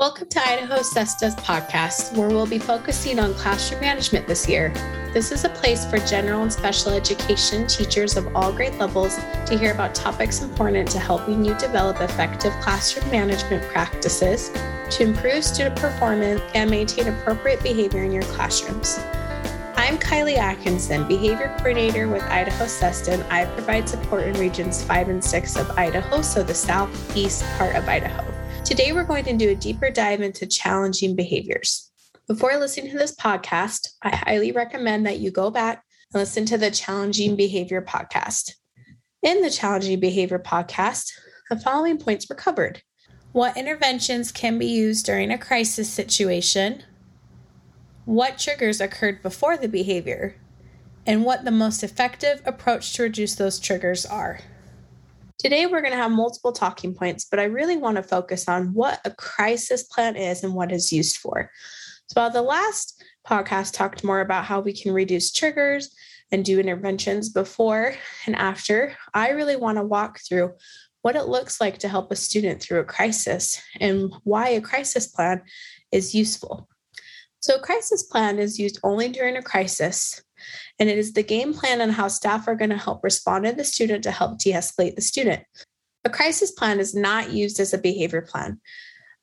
Welcome to Idaho SESTA's podcast, where we'll be focusing on classroom management this year. This is a place for general and special education teachers of all grade levels to hear about topics important to helping you develop effective classroom management practices to improve student performance and maintain appropriate behavior in your classrooms. I'm Kylie Atkinson, Behavior Coordinator with Idaho SESTA, and I provide support in regions 5 and 6 of Idaho, so the southeast part of Idaho. Today, we're going to do a deeper dive into challenging behaviors. Before listening to this podcast, I highly recommend that you go back and listen to the Challenging Behavior podcast. In the Challenging Behavior podcast, the following points were covered what interventions can be used during a crisis situation, what triggers occurred before the behavior, and what the most effective approach to reduce those triggers are. Today, we're going to have multiple talking points, but I really want to focus on what a crisis plan is and what it's used for. So, while the last podcast talked more about how we can reduce triggers and do interventions before and after, I really want to walk through what it looks like to help a student through a crisis and why a crisis plan is useful. So, a crisis plan is used only during a crisis and it is the game plan on how staff are going to help respond to the student to help de escalate the student. A crisis plan is not used as a behavior plan.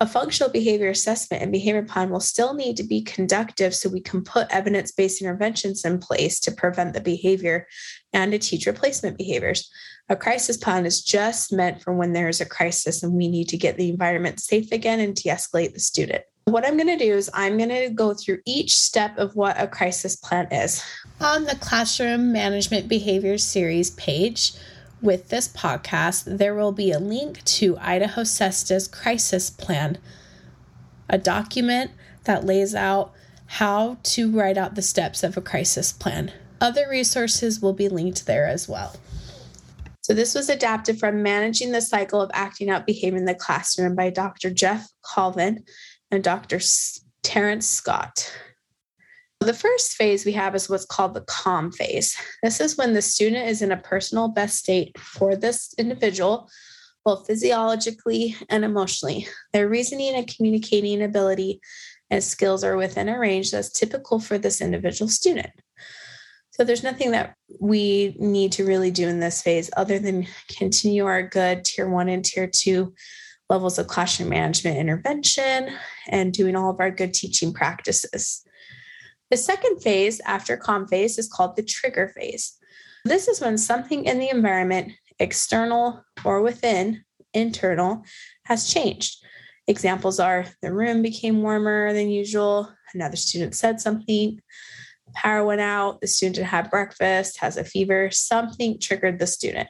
A functional behavior assessment and behavior plan will still need to be conductive so we can put evidence based interventions in place to prevent the behavior and to teach replacement behaviors. A crisis plan is just meant for when there is a crisis and we need to get the environment safe again and de escalate the student. What I'm going to do is I'm going to go through each step of what a crisis plan is. On the Classroom Management Behaviors Series page with this podcast, there will be a link to Idaho SESTA's crisis plan, a document that lays out how to write out the steps of a crisis plan. Other resources will be linked there as well. So, this was adapted from Managing the Cycle of Acting Out Behavior in the Classroom by Dr. Geoff Colvin and Dr. Terrance Scott. The first phase we have is what's called the calm phase. This is when the student is in a personal best state for this individual, both physiologically and emotionally. Their reasoning and communicating ability and skills are within a range that's typical for this individual student. So there's nothing that we need to really do in this phase other than continue our good tier one and tier two levels of classroom management intervention and doing all of our good teaching practices. The second phase after calm phase is called the trigger phase. This is when something in the environment, external or within, internal, has changed. Examples are the room became warmer than usual, another student said something, power went out, the student had breakfast, has a fever, something triggered the student.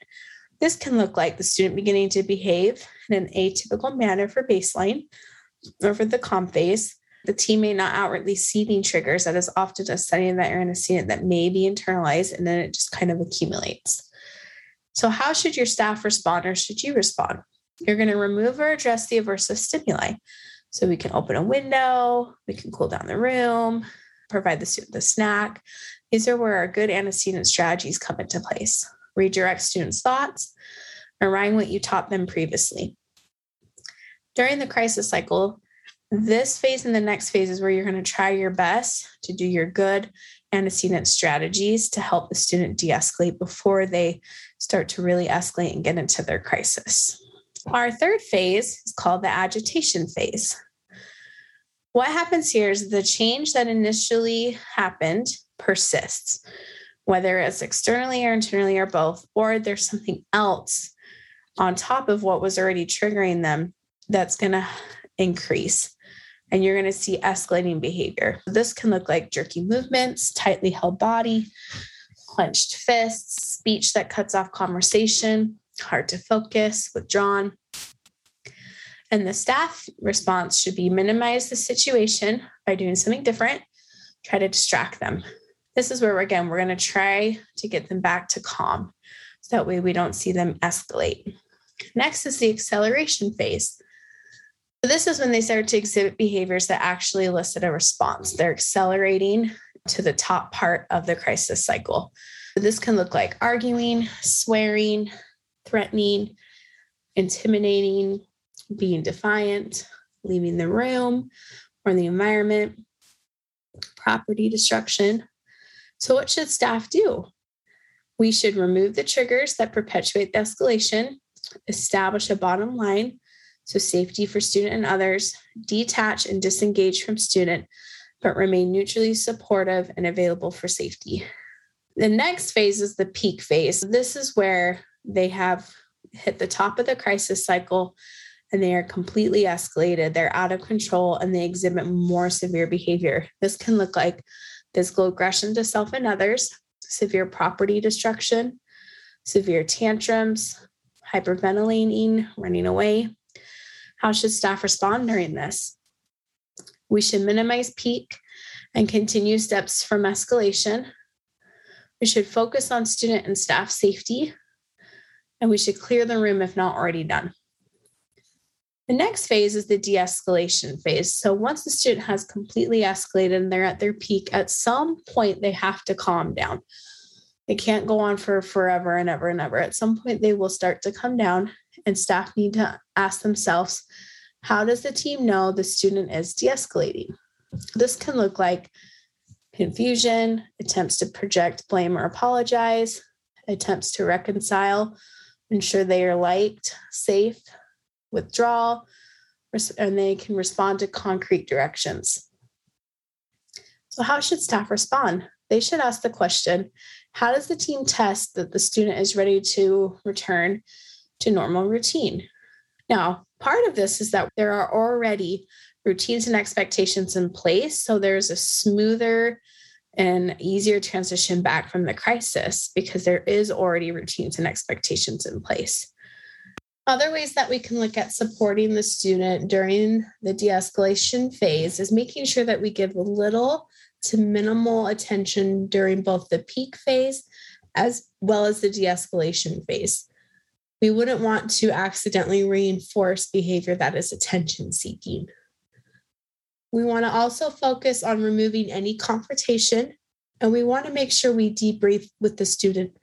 This can look like the student beginning to behave in an atypical manner for baseline or for the calm phase. The team may not outwardly see these triggers. That is often a setting that you're in a student that may be internalized and then it just kind of accumulates. So, how should your staff respond or should you respond? You're going to remove or address the aversive stimuli. So, we can open a window, we can cool down the room, provide the student the snack. These are where our good antecedent strategies come into place redirect students' thoughts, and remind what you taught them previously. During the crisis cycle, this phase and the next phase is where you're going to try your best to do your good antecedent strategies to help the student de escalate before they start to really escalate and get into their crisis. Our third phase is called the agitation phase. What happens here is the change that initially happened persists whether it's externally or internally or both, or there's something else on top of what was already triggering them that's going to increase. And you're going to see escalating behavior. This can look like jerky movements, tightly held body, clenched fists, speech that cuts off conversation, hard to focus, withdrawn. And the staff response should be minimize the situation by doing something different, try to distract them this is where again we're going to try to get them back to calm. So that way we don't see them escalate. Next is the acceleration phase. So this is when they start to exhibit behaviors that actually elicit a response. They're accelerating to the top part of the crisis cycle. So this can look like arguing swearing threatening intimidating being defiant leaving the room or the environment, property destruction. So, what should staff do? We should remove the triggers that perpetuate the escalation, establish a bottom line, so safety for student and others, detach and disengage from student, but remain neutrally supportive and available for safety. The next phase is the peak phase. This is where they have hit the top of the crisis cycle and they are completely escalated. They're out of control and they exhibit more severe behavior. This can look like physical aggression to self and others, severe property destruction, severe tantrums, hyperventilating, running away. How should staff respond during this? We should minimize peak and continue steps from escalation. We should focus on student and staff safety, and we should clear the room if not already done. The next phase is the de escalation phase. So, once the student has completely escalated and they're at their peak, at some point they have to calm down. It can't go on for forever and ever and ever. At some point, they will start to come down, and staff need to ask themselves how does the team know the student is de escalating? This can look like confusion, attempts to project blame or apologize, attempts to reconcile, ensure they are liked, safe, withdrawal, and they can respond to concrete directions. So, how should staff respond? They should ask the question How does the team test that the student is ready to return to normal routine? Now, part of this is that there are already routines and expectations in place. So there's a smoother and easier transition back from the crisis because there is already routines and expectations in place. Other ways that we can look at supporting the student during the de escalation phase is making sure that we give little to minimal attention during both the peak phase as well as the de escalation phase. We wouldn't want to accidentally reinforce behavior that is attention seeking. We want to also focus on removing any confrontation, and we want to make sure we debrief with the student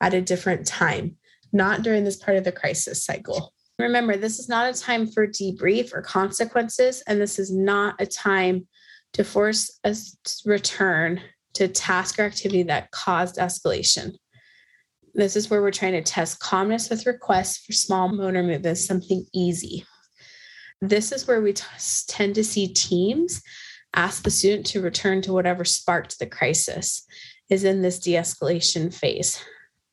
at a different time, not during this part of the crisis cycle. Remember, this is not a time for debrief or consequences, and this is not a time to force a return to task or activity that caused escalation. This is where we're trying to test calmness with requests for small motor movements, something easy. This is where we t- tend to see teams ask the student to return to whatever sparked the crisis, is in this de escalation phase.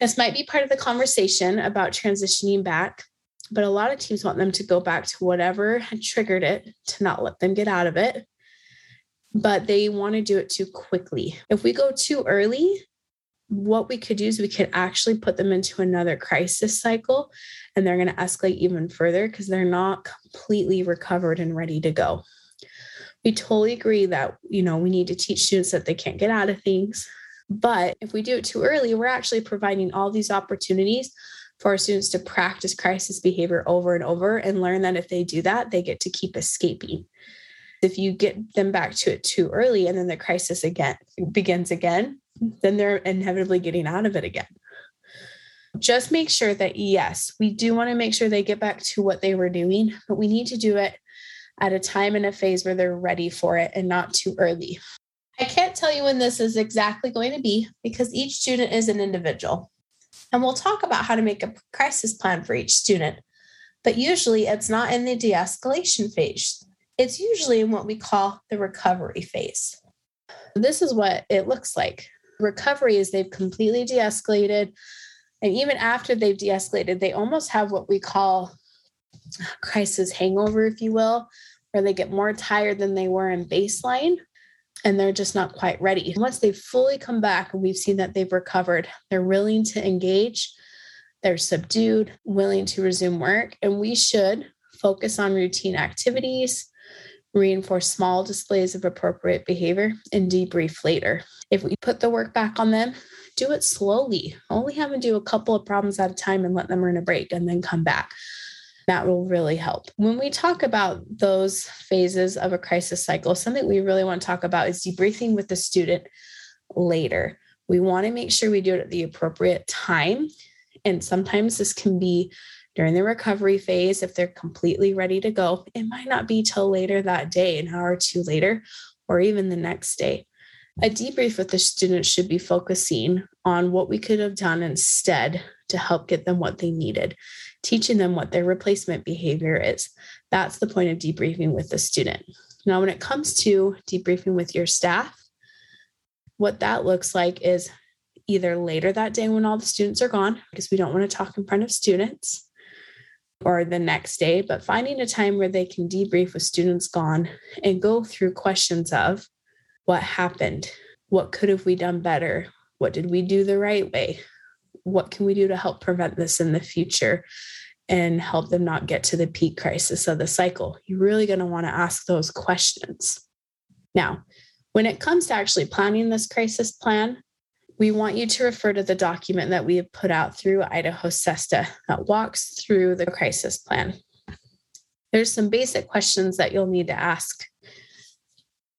This might be part of the conversation about transitioning back, but a lot of teams want them to go back to whatever had triggered it to not let them get out of it. But they want to do it too quickly. If we go too early, what we could do is we could actually put them into another crisis cycle and they're going to escalate even further because they're not completely recovered and ready to go. We totally agree that, you know, we need to teach students that they can't get out of things. But if we do it too early, we're actually providing all these opportunities for our students to practice crisis behavior over and over and learn that if they do that, they get to keep escaping. If you get them back to it too early and then the crisis again begins again, then they're inevitably getting out of it again. Just make sure that, yes, we do want to make sure they get back to what they were doing, but we need to do it at a time and a phase where they're ready for it and not too early. Tell you when this is exactly going to be because each student is an individual. And we'll talk about how to make a crisis plan for each student. But usually it's not in the de escalation phase, it's usually in what we call the recovery phase. This is what it looks like recovery is they've completely de escalated. And even after they've de escalated, they almost have what we call crisis hangover, if you will, where they get more tired than they were in baseline and they're just not quite ready. Once they've fully come back and we've seen that they've recovered, they're willing to engage, they're subdued, willing to resume work. And we should focus on routine activities, reinforce small displays of appropriate behavior, and debrief later. If we put the work back on them, do it slowly. Only have them do a couple of problems at a time and let them earn a break and then come back. That will really help. When we talk about those phases of a crisis cycle, something we really want to talk about is debriefing with the student later. We want to make sure we do it at the appropriate time. And sometimes this can be during the recovery phase, if they're completely ready to go, it might not be till later that day, an hour or two later, or even the next day. A debrief with the students should be focusing on what we could have done instead to help get them what they needed, teaching them what their replacement behavior is. That's the point of debriefing with the student. Now, when it comes to debriefing with your staff, what that looks like is either later that day when all the students are gone, because we don't want to talk in front of students, or the next day, but finding a time where they can debrief with students gone and go through questions of what happened, what could have we done better, what did we do the right way, what can we do to help prevent this in the future and help them not get to the peak crisis of the cycle. You're really going to want to ask those questions. Now, when it comes to actually planning this crisis plan, we want you to refer to the document that we have put out through Idaho SESTA that walks through the crisis plan. There's some basic questions that you'll need to ask.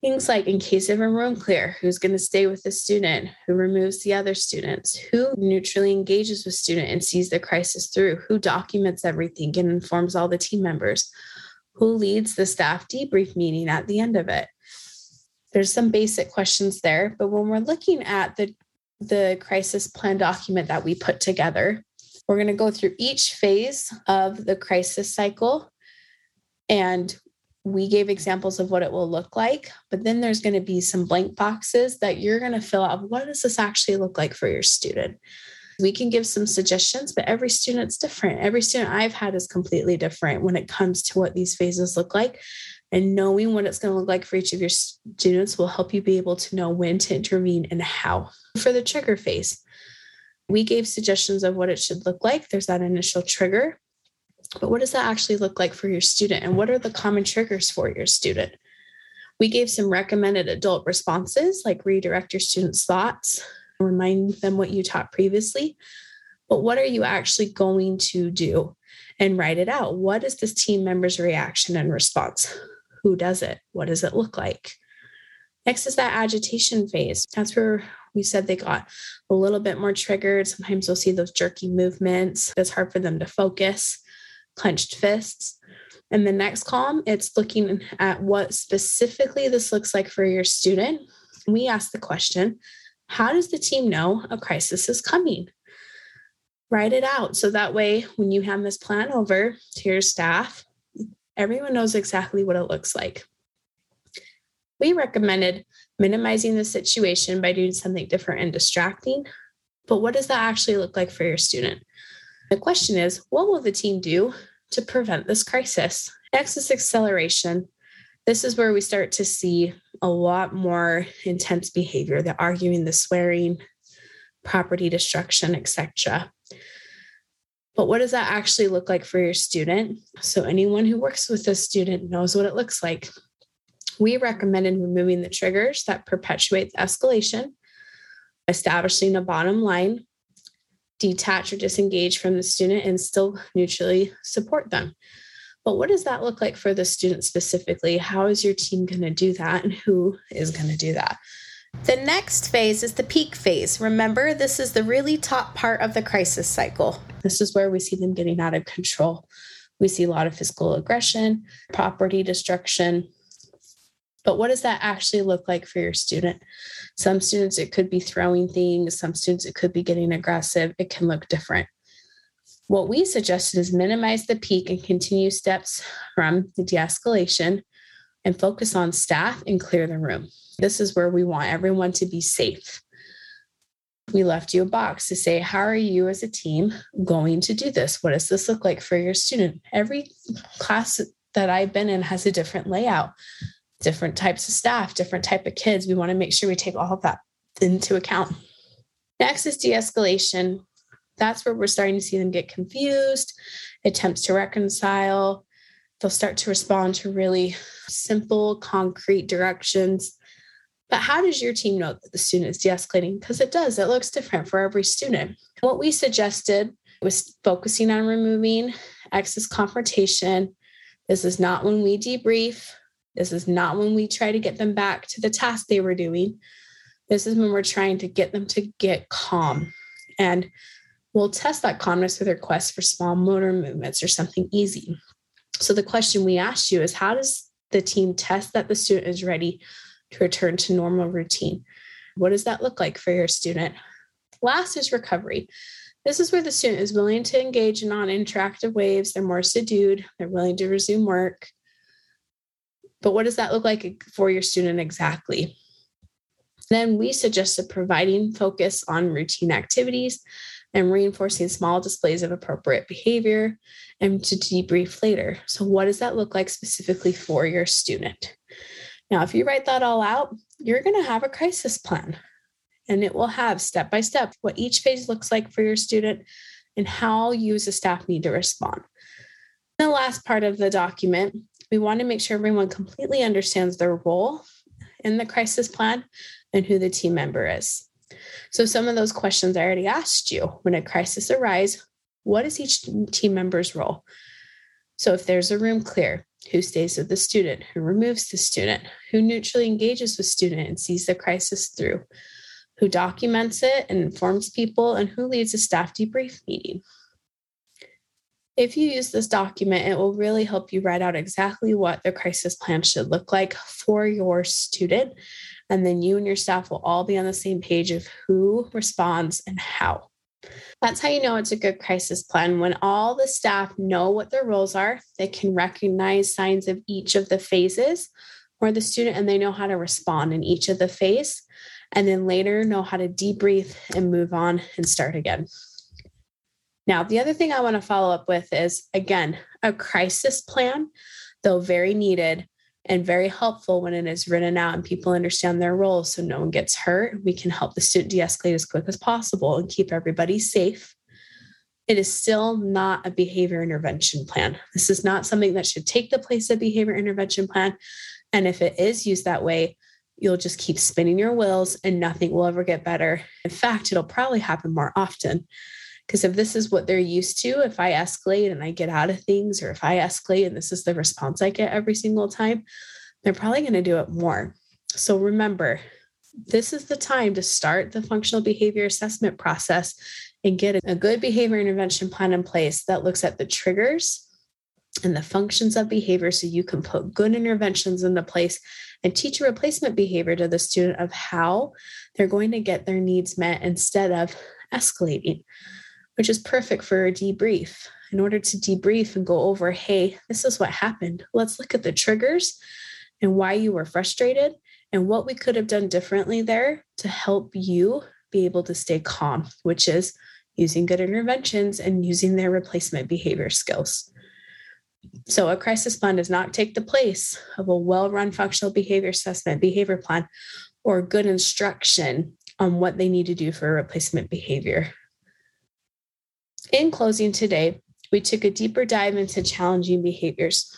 Things like, in case of a room clear, who's going to stay with the student? Who removes the other students? Who neutrally engages with student and sees the crisis through? Who documents everything and informs all the team members? Who leads the staff debrief meeting at the end of it? There's some basic questions there, but when we're looking at the the crisis plan document that we put together. We're going to go through each phase of the crisis cycle and we gave examples of what it will look like, but then there's going to be some blank boxes that you're going to fill out. What does this actually look like for your student? We can give some suggestions, but every student's different. Every student I've had is completely different when it comes to what these phases look like. And knowing what it's going to look like for each of your students will help you be able to know when to intervene and how. For the trigger phase, we gave suggestions of what it should look like. There's that initial trigger. But what does that actually look like for your student? And what are the common triggers for your student? We gave some recommended adult responses like redirect your students' thoughts, remind them what you taught previously. But what are you actually going to do? And write it out. What is this team member's reaction and response? Who does it? What does it look like? Next is that agitation phase. That's where we said they got a little bit more triggered. Sometimes we'll see those jerky movements. It's hard for them to focus, clenched fists. And the next column, it's looking at what specifically this looks like for your student. We ask the question How does the team know a crisis is coming? Write it out. So that way, when you hand this plan over to your staff, everyone knows exactly what it looks like. We recommended minimizing the situation by doing something different and distracting. But what does that actually look like for your student? The question is what will the team do to prevent this crisis? Next is acceleration. This is where we start to see a lot more intense behavior the arguing, the swearing, property destruction, etc. But what does that actually look like for your student? So, anyone who works with a student knows what it looks like. We recommended removing the triggers that perpetuate the escalation, establishing a bottom line, detach or disengage from the student, and still neutrally support them. But what does that look like for the student specifically? How is your team going to do that? And who is going to do that? The next phase is the peak phase. Remember, this is the really top part of the crisis cycle. This is where we see them getting out of control. We see a lot of physical aggression, property destruction. But what does that actually look like for your student? Some students, it could be throwing things. Some students, it could be getting aggressive. It can look different. What we suggested is minimize the peak and continue steps from the de escalation and focus on staff and clear the room. This is where we want everyone to be safe. We left you a box to say, How are you as a team going to do this? What does this look like for your student? Every class that I've been in has a different layout, different types of staff, different type of kids. We want to make sure we take all of that into account. Next is de-escalation. That's where we're starting to see them get confused, attempts to reconcile. They'll start to respond to really simple, concrete directions but how does your team know that the student is de escalating? Because it does, it looks different for every student. What we suggested was focusing on removing excess confrontation. This is not when we debrief. This is not when we try to get them back to the task they were doing. This is when we're trying to get them to get calm. And We'll test that calmness with requests for small motor movements or something easy. So the question we asked you is how does the team test that the student is ready to return to normal routine? What does that look like for your student? Last is recovery. This is where the student is willing to engage in non interactive waves. They're more subdued, they're willing to resume work. But what does that look like for your student exactly? Then we suggested providing focus on routine activities and reinforcing small displays of appropriate behavior and to debrief later. So, what does that look like specifically for your student? Now, if you write that all out, you're going to have a crisis plan and it will have step by step what each phase looks like for your student and how you as a staff need to respond. The last part of the document, we want to make sure everyone completely understands their role in the crisis plan and who the team member is. So, some of those questions I already asked you when a crisis arises, what is each team member's role? So, if there's a room clear, who stays with the student, who removes the student, who neutrally engages with student and sees the crisis through, who documents it and informs people, and who leads a staff debrief meeting. If you use this document, it will really help you write out exactly what the crisis plan should look like for your student. And then you and your staff will all be on the same page of who responds and how. That's how you know it's a good crisis plan. When all the staff know what their roles are, they can recognize signs of each of the phases or the student and they know how to respond in each of the phase and then later know how to debrief and move on and start again. Now, the other thing I want to follow up with is again, a crisis plan, though very needed and very helpful when it is written out and people understand their roles so no one gets hurt. We can help the student de escalate as quick as possible and keep everybody safe. It is still not a behavior intervention plan. This is not something that should take the place of behavior intervention plan. And if it is used that way, you'll just keep spinning your wheels and nothing will ever get better. In fact, it'll probably happen more often. Because if this is what they're used to, if I escalate and I get out of things, or if I escalate and this is the response I get every single time, they're probably going to do it more. So remember, this is the time to start the functional behavior assessment process and get a good behavior intervention plan in place that looks at the triggers and the functions of behavior so you can put good interventions into place and teach a replacement behavior to the student of how they're going to get their needs met instead of escalating, which is perfect for a debrief. In order to debrief and go over, hey, this is what happened. Let's look at the triggers and why you were frustrated and what we could have done differently there to help you be able to stay calm, which is using good interventions and using their replacement behavior skills. So, a crisis plan does not take the place of a well run functional behavior assessment behavior plan or good instruction on what they need to do for a replacement behavior. In closing today, we took a deeper dive into challenging behaviors,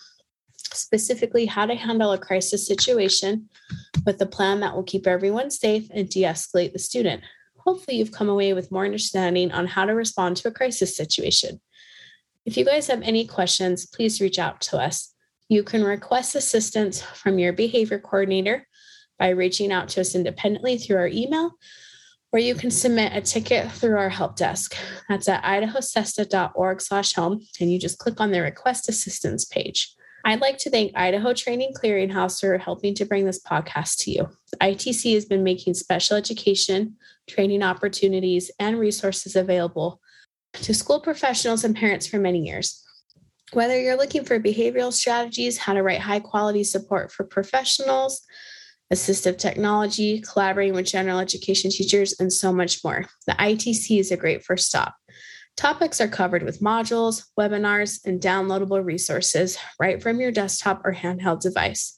specifically how to handle a crisis situation with a plan that will keep everyone safe and de escalate the student. Hopefully, you've come away with more understanding on how to respond to a crisis situation. If you guys have any questions, please reach out to us. You can request assistance from your behavior coordinator by reaching out to us independently through our email, or you can submit a ticket through our help desk. That's at idahosesta.org slash home, and you just click on the request assistance page. I'd like to thank Idaho Training Clearinghouse for helping to bring this podcast to you. ITC has been making special education, training opportunities, and resources available to school professionals and parents for many years. Whether you're looking for behavioral strategies, how to write high quality support for professionals, assistive technology, collaborating with general education teachers, and so much more, the ITC is a great first stop. Topics are covered with modules, webinars, and downloadable resources right from your desktop or handheld device.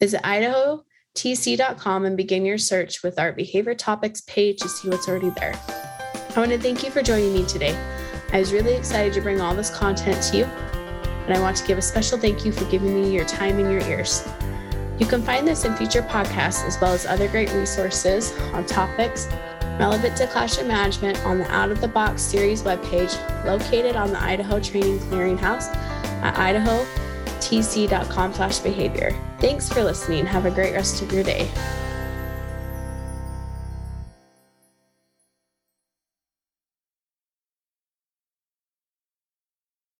Visit idahotc.com and begin your search with our behavior topics page to see what's already there. I want to thank you for joining me today. I was really excited to bring all this content to you, and I want to give a special thank you for giving me your time and your ears. You can find this in future podcasts as well as other great resources on topics relevant to classroom management on the Out of the Box series webpage located on the Idaho Training Clearinghouse at idahotc.com slash behavior. Thanks for listening. Have a great rest of your day.